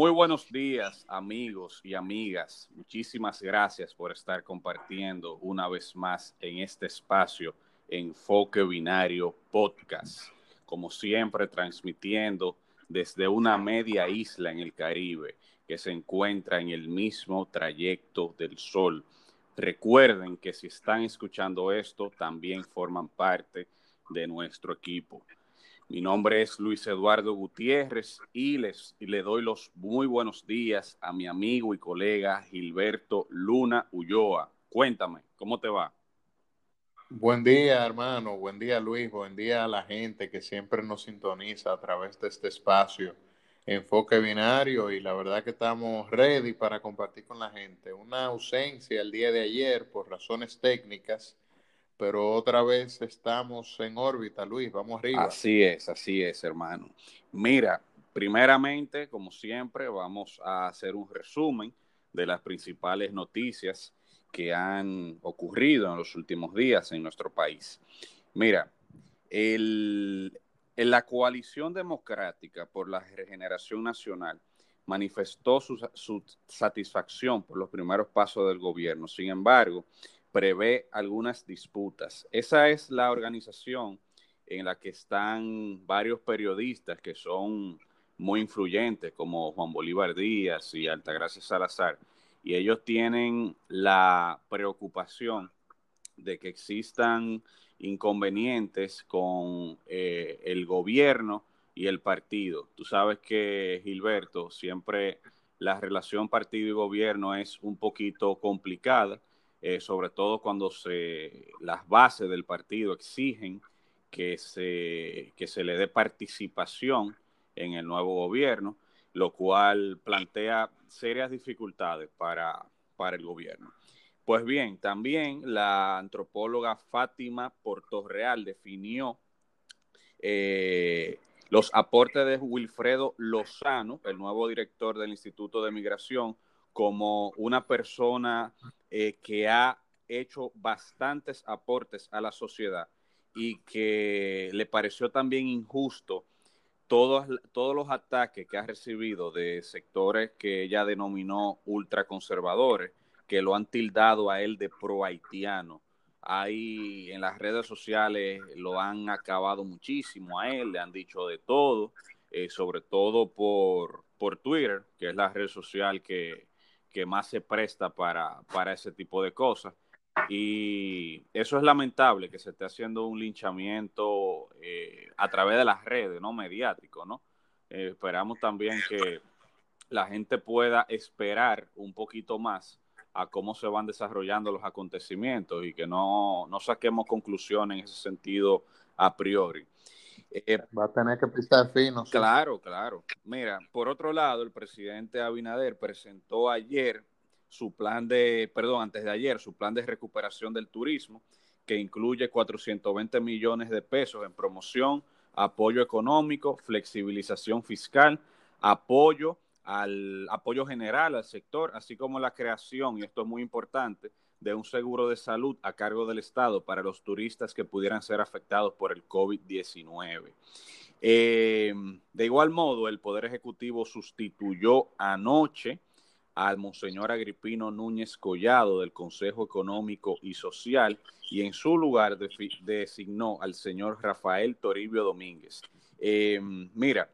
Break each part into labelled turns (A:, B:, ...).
A: Muy buenos días, amigos y amigas. Muchísimas gracias por estar compartiendo una vez más en este espacio Enfoque Binario Podcast. Como siempre, transmitiendo desde una media isla en el Caribe que se encuentra en el mismo trayecto del Sol. Recuerden que si están escuchando esto, también forman parte de nuestro equipo. Mi nombre es Luis Eduardo Gutiérrez y les le doy los muy buenos días a mi amigo y colega Gilberto Luna Ulloa. Cuéntame, ¿cómo te va?
B: Buen día, hermano. Buen día, Luis. Buen día a la gente que siempre nos sintoniza a través de este espacio Enfoque Binario y la verdad que estamos ready para compartir con la gente. Una ausencia el día de ayer por razones técnicas pero otra vez estamos en órbita, Luis, vamos arriba.
A: Así es, así es, hermano. Mira, primeramente, como siempre, vamos a hacer un resumen de las principales noticias que han ocurrido en los últimos días en nuestro país. Mira, el, en la coalición democrática por la regeneración nacional manifestó su, su satisfacción por los primeros pasos del gobierno. Sin embargo, prevé algunas disputas. Esa es la organización en la que están varios periodistas que son muy influyentes, como Juan Bolívar Díaz y Altagracia Salazar, y ellos tienen la preocupación de que existan inconvenientes con eh, el gobierno y el partido. Tú sabes que, Gilberto, siempre la relación partido y gobierno es un poquito complicada eh, sobre todo cuando se, las bases del partido exigen que se, que se le dé participación en el nuevo gobierno, lo cual plantea serias dificultades para, para el gobierno. Pues bien, también la antropóloga Fátima Portorreal definió eh, los aportes de Wilfredo Lozano, el nuevo director del Instituto de Migración, como una persona eh, que ha hecho bastantes aportes a la sociedad y que le pareció también injusto todos, todos los ataques que ha recibido de sectores que ella denominó ultraconservadores, que lo han tildado a él de pro haitiano. Ahí en las redes sociales lo han acabado muchísimo a él, le han dicho de todo, eh, sobre todo por, por Twitter, que es la red social que, que más se presta para, para ese tipo de cosas. Y eso es lamentable que se esté haciendo un linchamiento eh, a través de las redes, ¿no? Mediático, ¿no? Eh, esperamos también que la gente pueda esperar un poquito más a cómo se van desarrollando los acontecimientos y que no, no saquemos conclusiones en ese sentido a priori.
B: Eh, Va a tener que pisar fino.
A: Claro, claro. Mira, por otro lado, el presidente Abinader presentó ayer su plan de, perdón, antes de ayer, su plan de recuperación del turismo, que incluye 420 millones de pesos en promoción, apoyo económico, flexibilización fiscal, apoyo al apoyo general al sector, así como la creación, y esto es muy importante, de un seguro de salud a cargo del Estado para los turistas que pudieran ser afectados por el COVID-19. Eh, de igual modo, el Poder Ejecutivo sustituyó anoche al Monseñor Agripino Núñez Collado del Consejo Económico y Social y en su lugar designó al señor Rafael Toribio Domínguez. Eh, mira,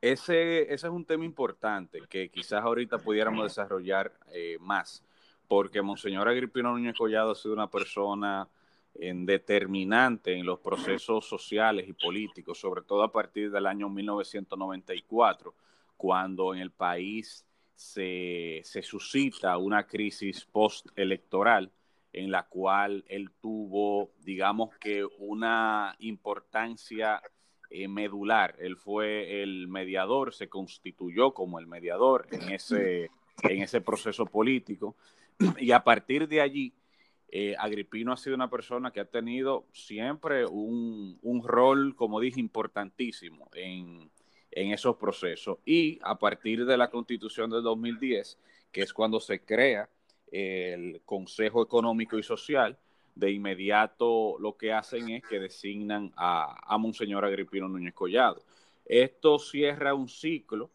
A: ese, ese, es un tema importante que quizás ahorita pudiéramos desarrollar eh, más porque Monseñor Agripino Núñez Collado ha sido una persona en determinante en los procesos sociales y políticos, sobre todo a partir del año 1994, cuando en el país se, se suscita una crisis postelectoral en la cual él tuvo, digamos que, una importancia eh, medular. Él fue el mediador, se constituyó como el mediador en ese, en ese proceso político y a partir de allí, eh, Agripino ha sido una persona que ha tenido siempre un, rol, como dije, importantísimo en, esos procesos. Y a partir de la constitución del 2010, que es cuando se crea el Consejo Económico y Social, de inmediato lo que hacen es que designan a, a Monseñor Agripino Núñez Collado. Esto cierra un ciclo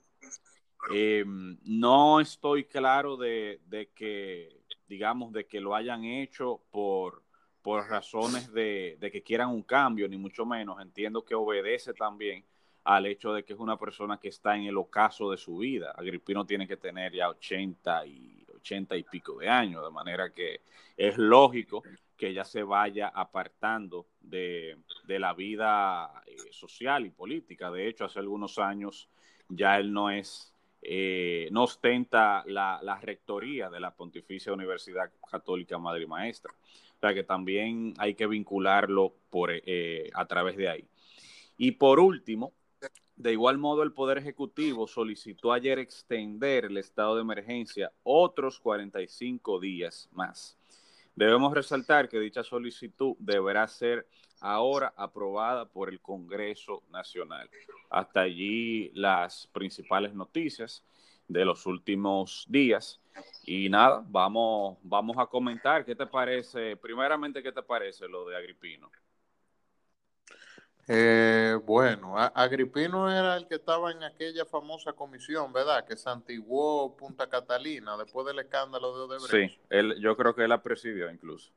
A: Em, no estoy claro de, que, digamos, de que lo hayan hecho por, por razones de, de, que quieran un cambio, ni mucho menos. Entiendo que obedece también al hecho de que es una persona que está en el ocaso de su vida. Agripino tiene que tener ya 80 y, 80 y pico de años, de manera que es lógico que ya se vaya apartando de, la vida eh, social y política. De hecho, hace algunos años ya él no es, eh, no ostenta la, rectoría de la Pontificia Universidad Católica Madre y Maestra. O sea que también hay que vincularlo por, eh, a través de ahí. Y por último, de igual modo, el Poder Ejecutivo solicitó ayer extender el estado de emergencia otros 45 días más. Debemos resaltar que dicha solicitud deberá ser ahora aprobada por el Congreso Nacional. Hasta allí las principales noticias de los últimos días. Y nada, vamos, vamos a comentar. ¿Qué te parece? Primeramente, ¿qué te parece lo de Agripino?
B: Eh, bueno, Agripino era el que estaba en aquella famosa comisión, ¿verdad? Que santiguó Punta Catalina después del escándalo de Odebrecht.
A: Sí, él, yo creo que él la presidió incluso.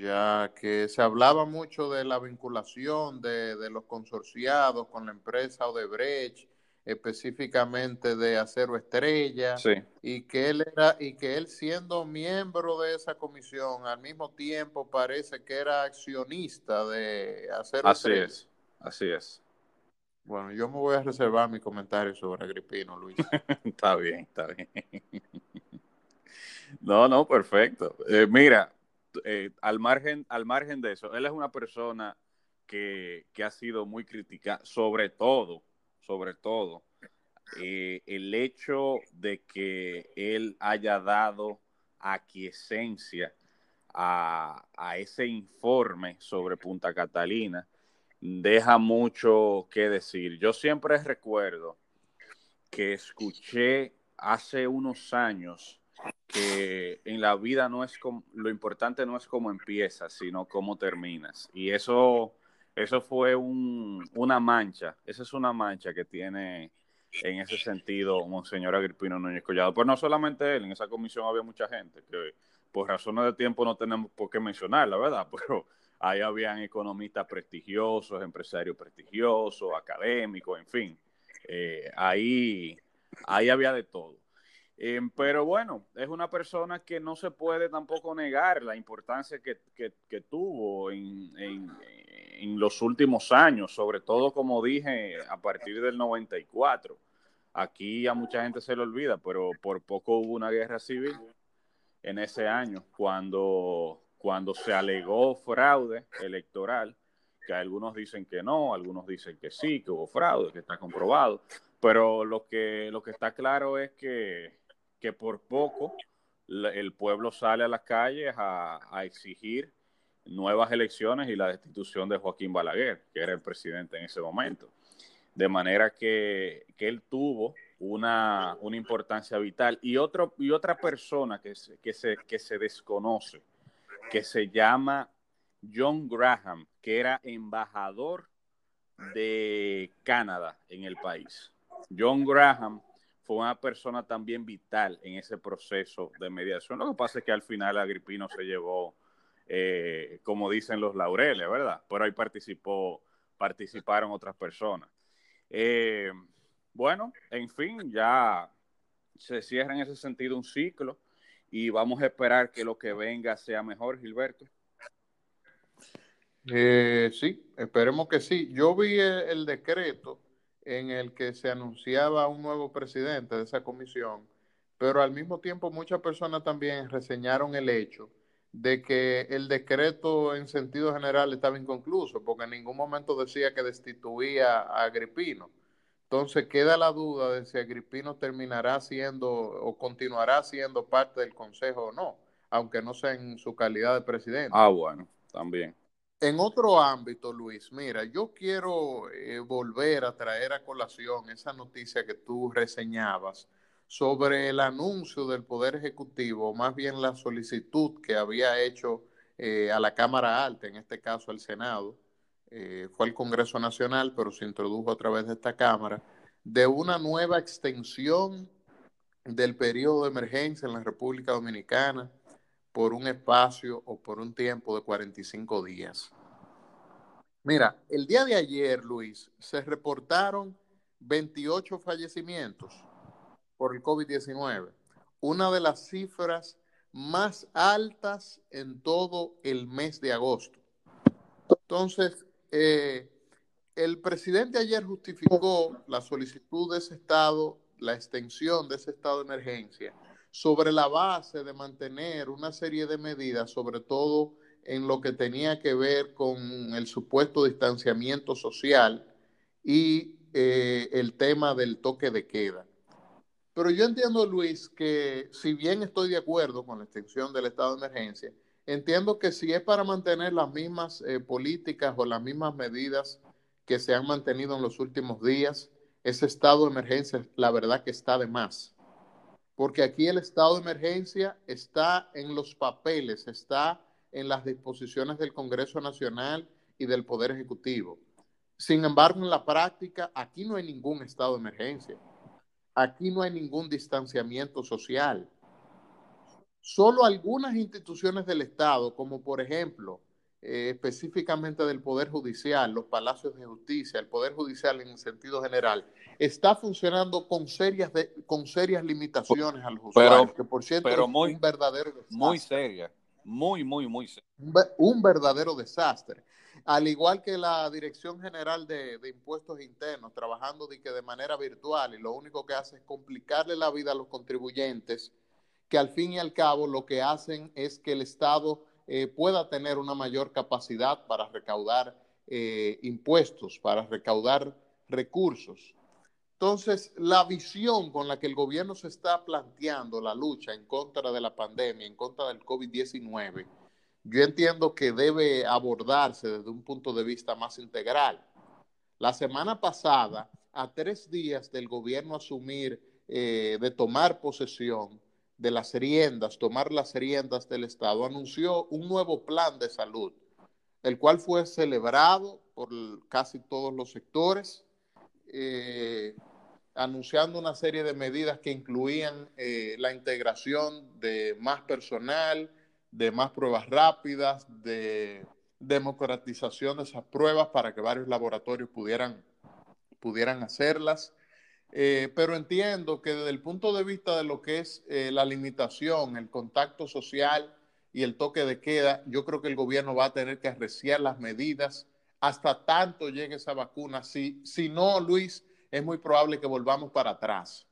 B: Ya que se hablaba mucho de la vinculación de, de los consorciados con la empresa Odebrecht específicamente de Acero Estrella, y que él era y que él siendo miembro de esa comisión al mismo tiempo parece que era accionista de Acero
A: así es, así es.
B: Bueno, yo me voy a reservar mi comentario sobre Agripino, Luis.
A: está bien, está bien. no, no, perfecto. Eh, mira, eh, al margen, al margen de eso, él es una persona que, que ha sido muy crítica, sobre todo sobre todo, eh, el hecho de que él haya dado aquiescencia a, a ese informe sobre Punta Catalina deja mucho que decir. Yo siempre recuerdo que escuché hace unos años que en la vida no es como, lo importante no es cómo empiezas, sino cómo terminas. Y eso eso fue una mancha, esa es una mancha que tiene en ese sentido Monseñor Agripino Núñez Collado. Pero no solamente él, en esa comisión había mucha gente que por razones de tiempo no tenemos por qué mencionarla, ¿verdad? Pero ahí habían economistas prestigiosos, empresarios prestigiosos, académicos, en fin. Eh, ahí, ahí había de todo. Eh, pero bueno, es una persona que no se puede tampoco negar la importancia que, tuvo en, en los últimos años, sobre todo como dije, a partir del 94. Aquí a mucha gente se le olvida, pero por poco hubo una guerra civil en ese año, cuando, cuando se alegó fraude electoral, que algunos dicen que no, algunos dicen que sí, que hubo fraude, que está comprobado, pero lo que, lo que está claro es que, que por poco el pueblo sale a las calles a exigir nuevas elecciones y la destitución de Joaquín Balaguer, que era el presidente en ese momento. De manera que, él tuvo una, importancia vital. Y, otro, y otra persona que se, que, se, que se desconoce, que se llama John Graham, que era embajador de Canadá en el país. John Graham fue una persona también vital en ese proceso de mediación. Lo que pasa es que al final Agripino se llevó eh, como dicen los laureles, ¿verdad? Pero ahí participó, participaron otras personas. Eh, bueno, en fin, ya se cierra en ese sentido un ciclo y vamos a esperar que lo que venga sea mejor, Gilberto.
B: Eh, sí, esperemos que sí. Yo vi el, decreto en el que se anunciaba un nuevo presidente de esa comisión, pero al mismo tiempo muchas personas también reseñaron el hecho de que el decreto en sentido general estaba inconcluso, porque en ningún momento decía que destituía a Agripino. Entonces queda la duda de si Agripino terminará siendo o continuará siendo parte del Consejo o no, aunque no sea en su calidad de presidente.
A: Ah, bueno, también.
B: En otro ámbito, Luis, mira, yo quiero eh, volver a traer a colación esa noticia que tú reseñabas sobre el anuncio del Poder Ejecutivo, más bien la solicitud que había hecho eh, a la Cámara Alta, en este caso al Senado, eh, fue al Congreso Nacional, pero se introdujo a través de esta Cámara, de una nueva extensión del periodo de emergencia en la República Dominicana por un espacio o por un tiempo de 45 días. Mira, el día de ayer, Luis, se reportaron 28 fallecimientos por el COVID-19, una de las cifras más altas en todo el mes de agosto. Entonces, eh, el presidente ayer justificó la solicitud de ese estado, la extensión de ese estado de emergencia, sobre la base de mantener una serie de medidas, sobre todo en lo que tenía que ver con el supuesto distanciamiento social y eh, el tema del toque de queda. Pero yo entiendo, Luis, que si bien estoy de acuerdo con la extensión del estado de emergencia, entiendo que si es para mantener las mismas eh, políticas o las mismas medidas que se han mantenido en los últimos días, ese estado de emergencia, la verdad que está de más. Porque aquí el estado de emergencia está en los papeles, está en las disposiciones del Congreso Nacional y del Poder Ejecutivo. Sin embargo, en la práctica, aquí no hay ningún estado de emergencia. Aquí no hay ningún distanciamiento social. Solo algunas instituciones del Estado, como por ejemplo, eh, específicamente del Poder Judicial, los palacios de justicia, el Poder Judicial en sentido general, está funcionando con serias, con serias limitaciones a los usuarios, que por cierto
A: es un verdadero desastre. Muy seria, muy, muy, muy seria.
B: Un, verdadero desastre al igual que la Dirección General de, Impuestos Internos, trabajando de, que de manera virtual y lo único que hace es complicarle la vida a los contribuyentes, que al fin y al cabo lo que hacen es que el Estado eh, pueda tener una mayor capacidad para recaudar eh, impuestos, para recaudar recursos. Entonces, la visión con la que el gobierno se está planteando la lucha en contra de la pandemia, en contra del COVID-19, yo entiendo que debe abordarse desde un punto de vista más integral. La semana pasada, a tres días del gobierno asumir, eh, de tomar posesión de las riendas, tomar las riendas del Estado, anunció un nuevo plan de salud, el cual fue celebrado por casi todos los sectores, eh, anunciando una serie de medidas que incluían eh, la integración de más personal, de más pruebas rápidas, de democratización de esas pruebas para que varios laboratorios pudieran, pudieran hacerlas. Eh, pero entiendo que desde el punto de vista de lo que es eh, la limitación, el contacto social y el toque de queda, yo creo que el gobierno va a tener que arreciar las medidas hasta tanto llegue esa vacuna. Si, si no, Luis, es muy probable que volvamos para atrás.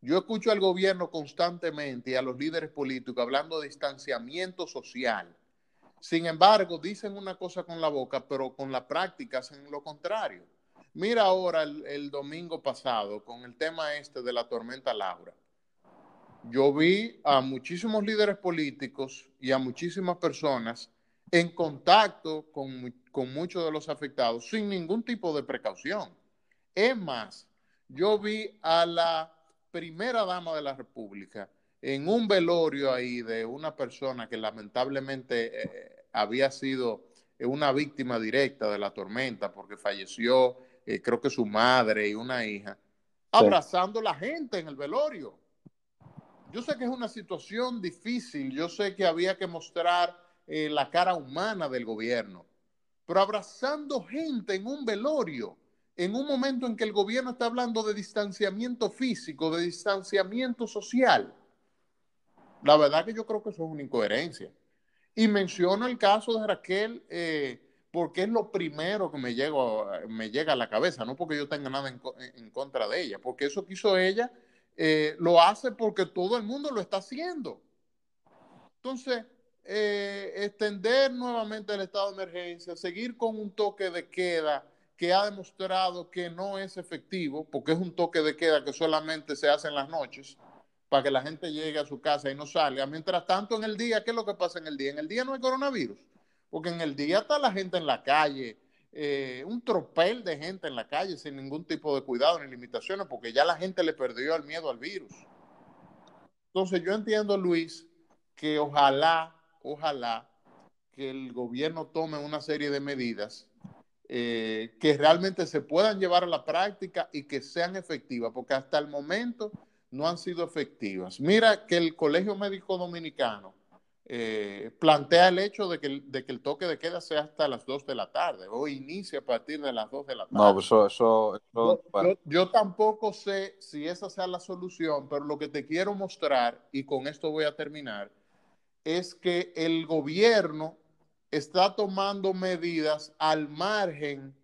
B: Yo escucho al gobierno constantemente y a los líderes políticos hablando de distanciamiento social. Sin embargo, dicen una cosa con la boca, pero con la práctica hacen lo contrario. Mira ahora el, domingo pasado con el tema este de la tormenta Laura. Yo vi a muchísimos líderes políticos y a muchísimas personas en contacto con, con muchos de los afectados sin ningún tipo de precaución. Es más, yo vi a la primera dama de la República en un velorio ahí de una persona que lamentablemente eh, había sido una víctima directa de la tormenta porque falleció, eh, creo que su madre y una hija, abrazando la gente en el velorio. Yo sé que es una situación difícil, yo sé que había que mostrar eh, la cara humana del gobierno, pero abrazando gente en un velorio en un momento en que el gobierno está hablando de distanciamiento físico, de distanciamiento social. La verdad que yo creo que eso es una incoherencia. Y menciono el caso de Raquel eh, porque es lo primero que me, llega a la cabeza, no porque yo tenga nada en, contra de ella, porque eso que hizo ella eh, lo hace porque todo el mundo lo está haciendo. Entonces, eh, extender nuevamente el estado de emergencia, seguir con un toque de queda, que ha demostrado que no es efectivo, porque es un toque de queda que solamente se hace en las noches, para que la gente llegue a su casa y no salga. Mientras tanto, en el día, ¿qué es lo que pasa en el día? En el día no hay coronavirus, porque en el día está la gente en la calle, eh, un tropel de gente en la calle sin ningún tipo de cuidado ni limitaciones, porque ya la gente le perdió el miedo al virus. Entonces yo entiendo, Luis, que ojalá, ojalá que el gobierno tome una serie de medidas eh, que realmente se puedan llevar a la práctica y que sean efectivas, porque hasta el momento no han sido efectivas. Mira que el Colegio Médico Dominicano eh, plantea el hecho de que, el, toque de queda sea hasta las 2 de la tarde o inicie a partir de las 2 de la tarde.
A: No, pues eso, eso,
B: yo, tampoco sé si esa sea la solución, pero lo que te quiero mostrar, y con esto voy a terminar, es que el gobierno está tomando medidas al margen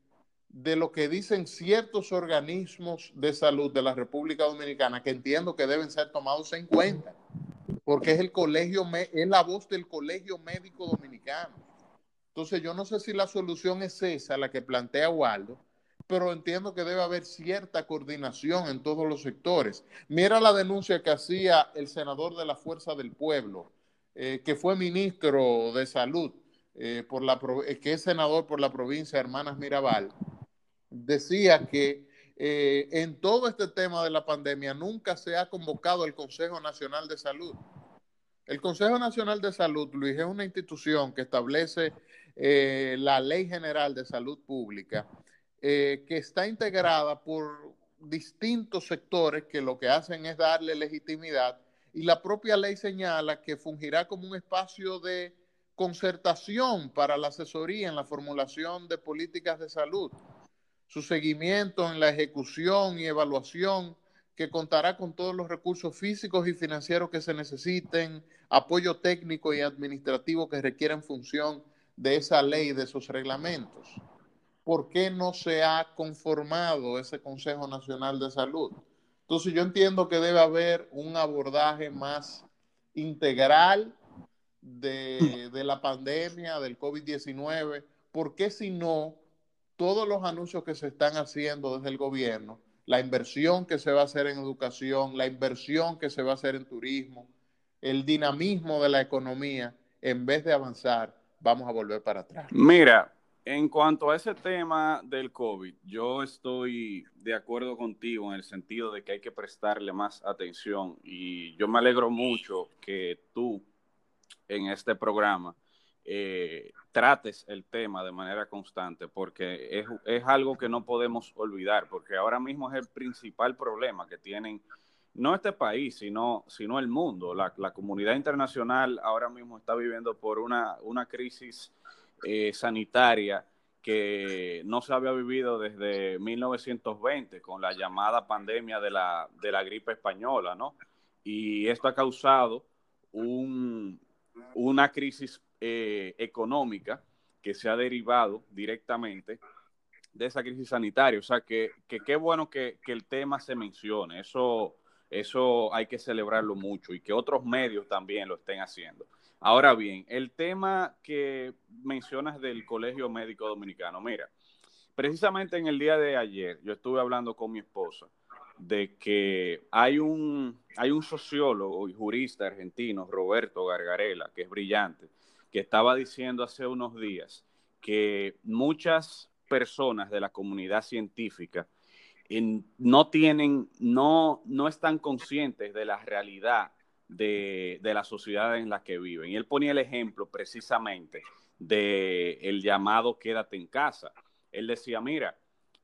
B: de lo que dicen ciertos organismos de salud de la República Dominicana, que entiendo que deben ser tomados en cuenta porque es el colegio, es la voz del colegio médico dominicano. Entonces yo no sé si la solución es esa, la que plantea Waldo, pero entiendo que debe haber cierta coordinación en todos los sectores. Mira la denuncia que hacía el senador de la Fuerza del Pueblo, eh, que fue ministro de Salud, eh, por la, eh, que es senador por la provincia de Hermanas Mirabal, decía que en todo este tema de la pandemia nunca se ha convocado el Consejo Nacional de Salud. El Consejo Nacional de Salud, Luis, es una institución que establece eh, la Ley General de Salud Pública, eh, que está integrada por distintos sectores que lo que hacen es darle legitimidad y la propia ley señala que fungirá como un espacio de concertación para la asesoría en la formulación de políticas de salud, su seguimiento en la ejecución y evaluación que contará con todos los recursos físicos y financieros que se necesiten, apoyo técnico y administrativo que requieren función de esa ley, de esos reglamentos. ¿Por qué no se ha conformado ese Consejo Nacional de Salud? Entonces yo entiendo que debe haber un abordaje más integral de, de la pandemia, del COVID-19, porque si no, todos los anuncios que se están haciendo desde el gobierno la inversión que se va a hacer en educación, la inversión que se va a hacer en turismo, el dinamismo de la economía, en vez de avanzar, vamos a volver para atrás.
A: Mira, en cuanto a ese tema del COVID, yo estoy de acuerdo contigo en el sentido de que hay que prestarle más atención y yo me alegro mucho que tú en este programa eh, trates el tema de manera constante, porque es, es, algo que no podemos olvidar, porque ahora mismo es el principal problema que tienen no este país, sino, sino el mundo. La, la comunidad internacional ahora mismo está viviendo por una, una crisis eh, sanitaria que no se había vivido desde 1920 con la llamada pandemia de la, de la gripe española, ¿no? Y esto ha causado un, una crisis eh, económica que se ha derivado directamente de esa crisis sanitaria. O sea, que qué bueno que, el tema se mencione. Eso, eso hay que celebrarlo mucho y que otros medios también lo estén haciendo. Ahora bien, el tema que mencionas del Colegio Médico Dominicano, mira, precisamente en el día de ayer yo estuve hablando con mi esposa de que hay un, hay un sociólogo y jurista argentino, Roberto Gargarela, que es brillante, que estaba diciendo hace unos días que muchas personas de la comunidad científica no tienen, no, no están conscientes de la realidad de, de la sociedad en la que viven. Y él ponía el ejemplo precisamente de el llamado quédate en casa. Él decía, mira,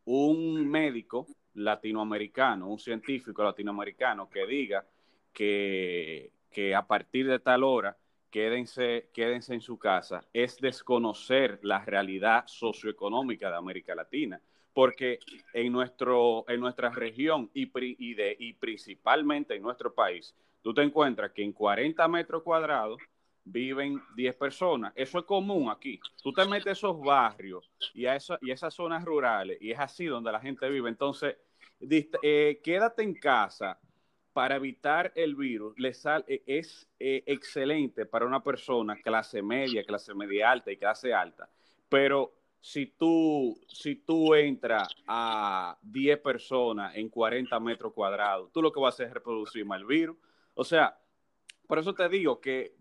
A: un médico latinoamericano, un científico latinoamericano que diga que, que a partir de tal hora quédense, quédense en su casa, es desconocer la realidad socioeconómica de América Latina. Porque en, nuestro, en nuestra región y, y, de, y principalmente en nuestro país, tú te encuentras que en 40 metros cuadrados viven 10 personas. Eso es común aquí. Tú te metes a esos barrios y a, y esas zonas rurales y es así donde la gente vive. Entonces, eh, quédate en casa para evitar el virus le e, es eh, excelente para una persona clase media, clase media alta y clase alta. Pero si tú, si tú entras a 10 personas en 40 metros cuadrados, tú lo que vas a hacer es reproducir más el virus. O sea, por eso te digo que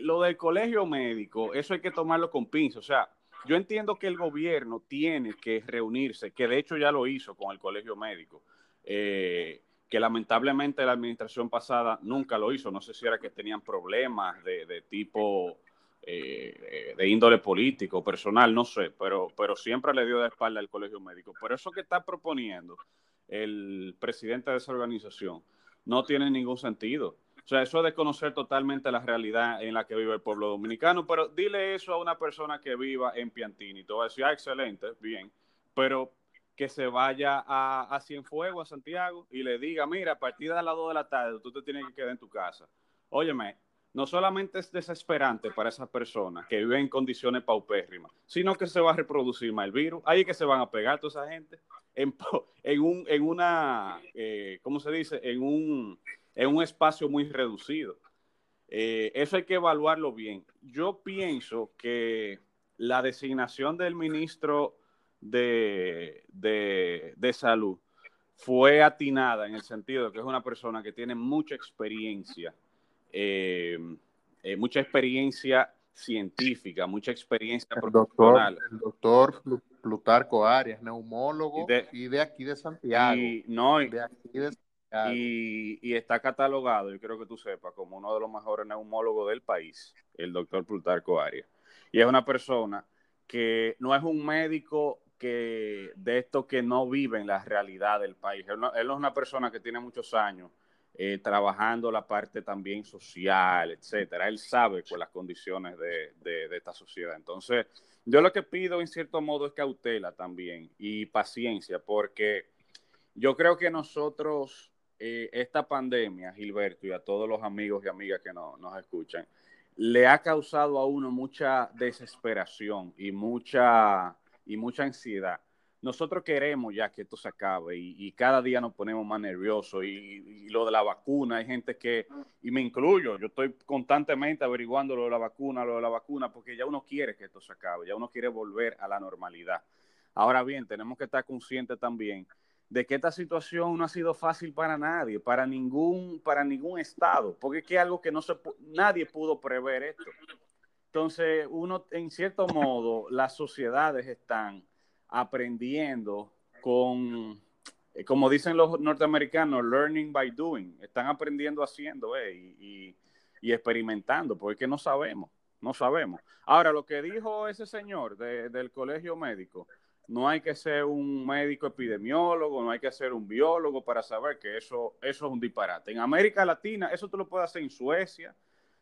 A: lo del colegio médico, eso hay que tomarlo con pinza. O sea, yo entiendo que el gobierno tiene que reunirse, que de hecho ya lo hizo con el colegio médico. Eh, que lamentablemente la administración pasada nunca lo hizo. No sé si era que tenían problemas de, tipo eh, de índole político, personal, no sé, pero, pero siempre le dio de espalda al colegio médico. Pero eso que está proponiendo el presidente de esa organización no tiene ningún sentido. O sea, eso es desconocer totalmente la realidad en la que vive el pueblo dominicano, pero dile eso a una persona que viva en Piantini. Te va a decir, ah, excelente, bien, pero que se vaya a, a Cienfuegos, a Santiago, y le diga, mira, a partir de las 2 de la tarde tú te tienes que quedar en tu casa. Óyeme, no solamente es desesperante para esas personas que viven en condiciones paupérrimas, sino que se va a reproducir más el virus. Ahí es que se van a pegar toda esa gente en, en, un, en una, eh, ¿cómo se dice? En un, en un espacio muy reducido. Eh, eso hay que evaluarlo bien. Yo pienso que la designación del ministro de, de, de salud fue atinada en el sentido de que es una persona que tiene mucha experiencia eh, eh, mucha experiencia científica, mucha experiencia
B: el profesional. Doctor, el doctor Plutarco Arias, neumólogo y de, aquí de Santiago.
A: Y, no, Y, está catalogado, yo quiero que tú sepas, como uno de los mejores neumólogos del país, el doctor Plutarco Arias. Y es una persona que no es un médico que de esto que no vive en la realidad del país. Él no es una persona que tiene muchos años eh, trabajando la parte también social, etcétera. Él sabe con las condiciones de, de, esta sociedad. Entonces, yo lo que pido en cierto modo es cautela también y paciencia, porque yo creo que nosotros, eh, esta pandemia, Gilberto, y a todos los amigos y amigas que nos escuchan, le ha causado a uno mucha desesperación y mucha, y mucha ansiedad nosotros queremos ya que esto se acabe y, cada día nos ponemos más nerviosos y, lo de la vacuna, hay gente que, y me incluyo, yo estoy constantemente averiguando lo de la vacuna, lo de la vacuna, porque ya uno quiere que esto se acabe, ya uno quiere volver a la normalidad. Ahora bien, tenemos que estar conscientes también de que esta situación no ha sido fácil para nadie, para ningún, para ningún estado, porque es que algo que no se, nadie pudo prever esto. Entonces, uno, en cierto modo, las sociedades están aprendiendo con, eh, como dicen los norteamericanos, learning by doing. Están aprendiendo haciendo eh, y, experimentando, porque no sabemos, no sabemos. Ahora, lo que dijo ese señor del colegio médico, no hay que ser un médico epidemiólogo, no hay que ser un biólogo para saber que eso, eso es un disparate. En América Latina, eso tú lo puedes hacer en Suecia,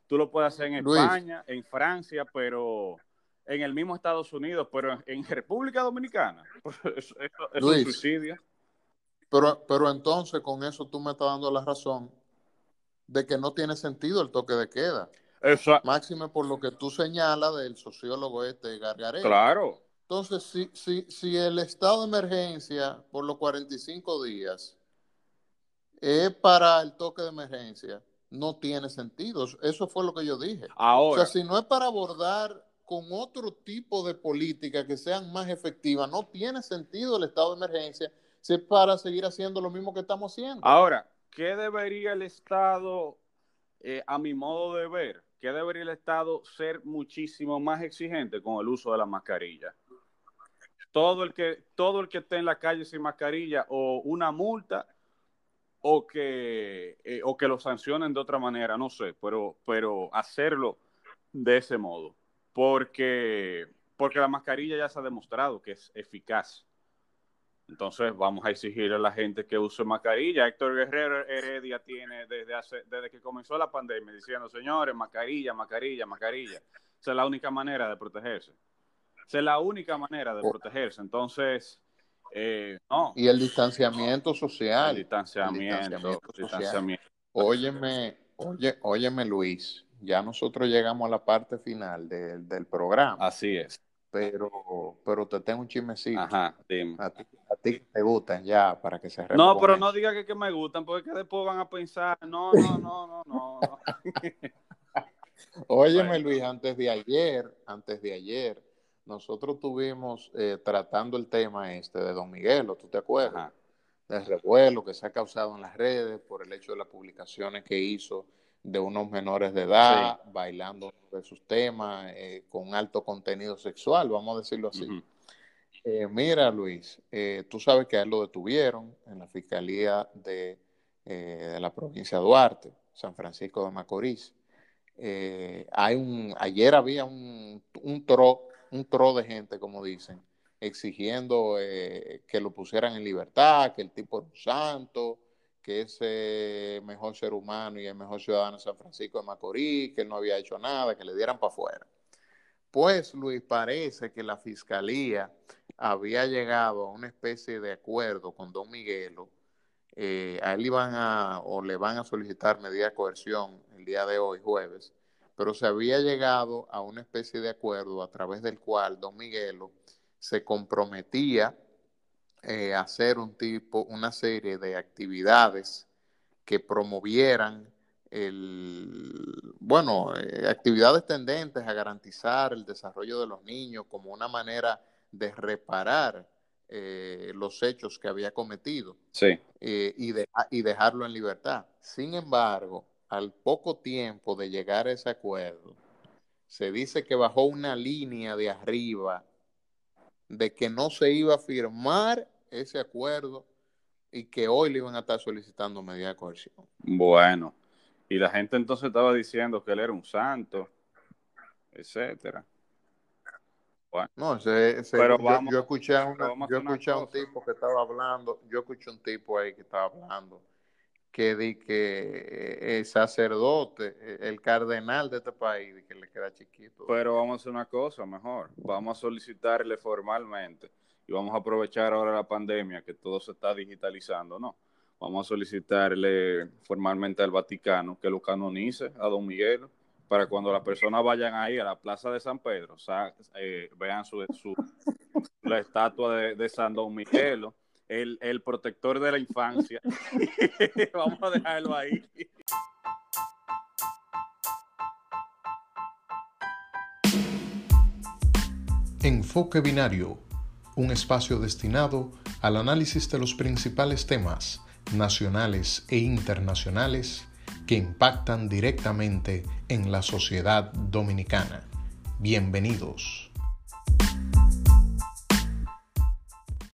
A: tú lo puedes hacer en España, en Francia, pero en el mismo Estados Unidos, pero en, República Dominicana, eso, es un suicidio.
B: Pero, pero entonces con eso tú me estás dando la razón de que no tiene sentido el toque de queda.
A: Exacto.
B: Máxime por lo que tú señalas del sociólogo este Gargarello.
A: Claro.
B: Entonces, si, si, si el estado de emergencia por los 45 días es para el toque de emergencia, no tiene sentido. Eso fue lo que yo dije.
A: Ahora.
B: O sea, si no es para abordar con otro tipo de política que sean más efectivas. No tiene sentido el estado de emergencia si es para seguir haciendo lo mismo que estamos haciendo.
A: Ahora, ¿qué debería el Estado, eh, a mi modo de ver, qué debería el Estado ser muchísimo más exigente con el uso de la mascarilla? Todo el que, todo el que esté en la calle sin mascarilla o una multa o que, eh, o que lo sancionen de otra manera, no sé, pero, pero hacerlo de ese modo porque, porque la mascarilla ya se ha demostrado que es eficaz. Entonces vamos a exigir a la gente que use mascarilla. Héctor Guerrero Heredia tiene desde, hace, desde que comenzó la pandemia diciendo, señores, mascarilla, mascarilla, mascarilla. Esa es la única manera de protegerse. Esa es la única manera de protegerse. Entonces, eh, no.
B: Y el distanciamiento social.
A: El distanciamiento. distanciamiento,
B: Óyeme, oye, óyeme Luis ya nosotros llegamos a la parte final del programa.
A: Así es.
B: Pero, pero te tengo un chismecito.
A: Ajá, dime.
B: A ti, te gustan ya, para que se
A: No, pero no diga que, que, me gustan, porque después van a pensar, no, no, no, no, no.
B: Óyeme, Luis, antes de ayer, antes de ayer, nosotros tuvimos eh, tratando el tema este de Don Miguelo, ¿tú te acuerdas? Ajá. Del revuelo que se ha causado en las redes por el hecho de las publicaciones que hizo de unos menores de edad, bailando de sus temas, eh, con alto contenido sexual, vamos a decirlo así. Eh, mira, Luis, eh, tú sabes que a él lo detuvieron en la Fiscalía de, de, la provincia de Duarte, San Francisco de Macorís. eh, hay un, ayer había un, un tro, un tro de gente, como dicen, exigiendo eh, que lo pusieran en libertad, que el tipo era un santo, que es el mejor ser humano y el mejor ciudadano de San Francisco de Macorís, que él no había hecho nada, que le dieran para afuera. Pues, Luis, parece que la fiscalía había llegado a una especie de acuerdo con Don Miguelo. Eh, a él iban a, o le van a solicitar medida de coerción el día de hoy, jueves, pero se había llegado a una especie de acuerdo a través del cual Don Miguelo se comprometía eh, a hacer un tipo, una serie de actividades que promovieran el, bueno, eh, actividades tendentes a garantizar el desarrollo de los niños como una manera de reparar eh, los hechos que había cometido
A: sí.
B: eh, y, de, y dejarlo en libertad. Sin embargo, al poco tiempo de llegar a ese acuerdo, se dice que bajó una línea de arriba de que no se iba a firmar ese acuerdo y que hoy le iban a estar solicitando medida de coerción.
A: Bueno, y la gente entonces estaba diciendo que él era un santo, etcétera.
B: Bueno, no, ese, ese,
A: pero
B: yo,
A: vamos,
B: yo escuché, a,
A: vamos
B: yo escuché un
A: cosa.
B: tipo que estaba hablando, yo escuché un tipo ahí que estaba hablando, que di que el sacerdote, el cardenal de este país, que le queda chiquito.
A: Pero vamos a hacer una cosa mejor, vamos a solicitarle formalmente y vamos a aprovechar ahora la pandemia que todo se está digitalizando, ¿no? Vamos a solicitarle formalmente al Vaticano que lo canonice a Don Miguel para cuando las personas vayan ahí a la plaza de San Pedro, sa- eh, vean su, su- la estatua de, de San Don Miguelo, el, protector de la infancia. Vamos a dejarlo ahí.
C: Enfoque Binario, un espacio destinado al análisis de los principales temas nacionales e internacionales que impactan directamente en la sociedad dominicana. Bienvenidos.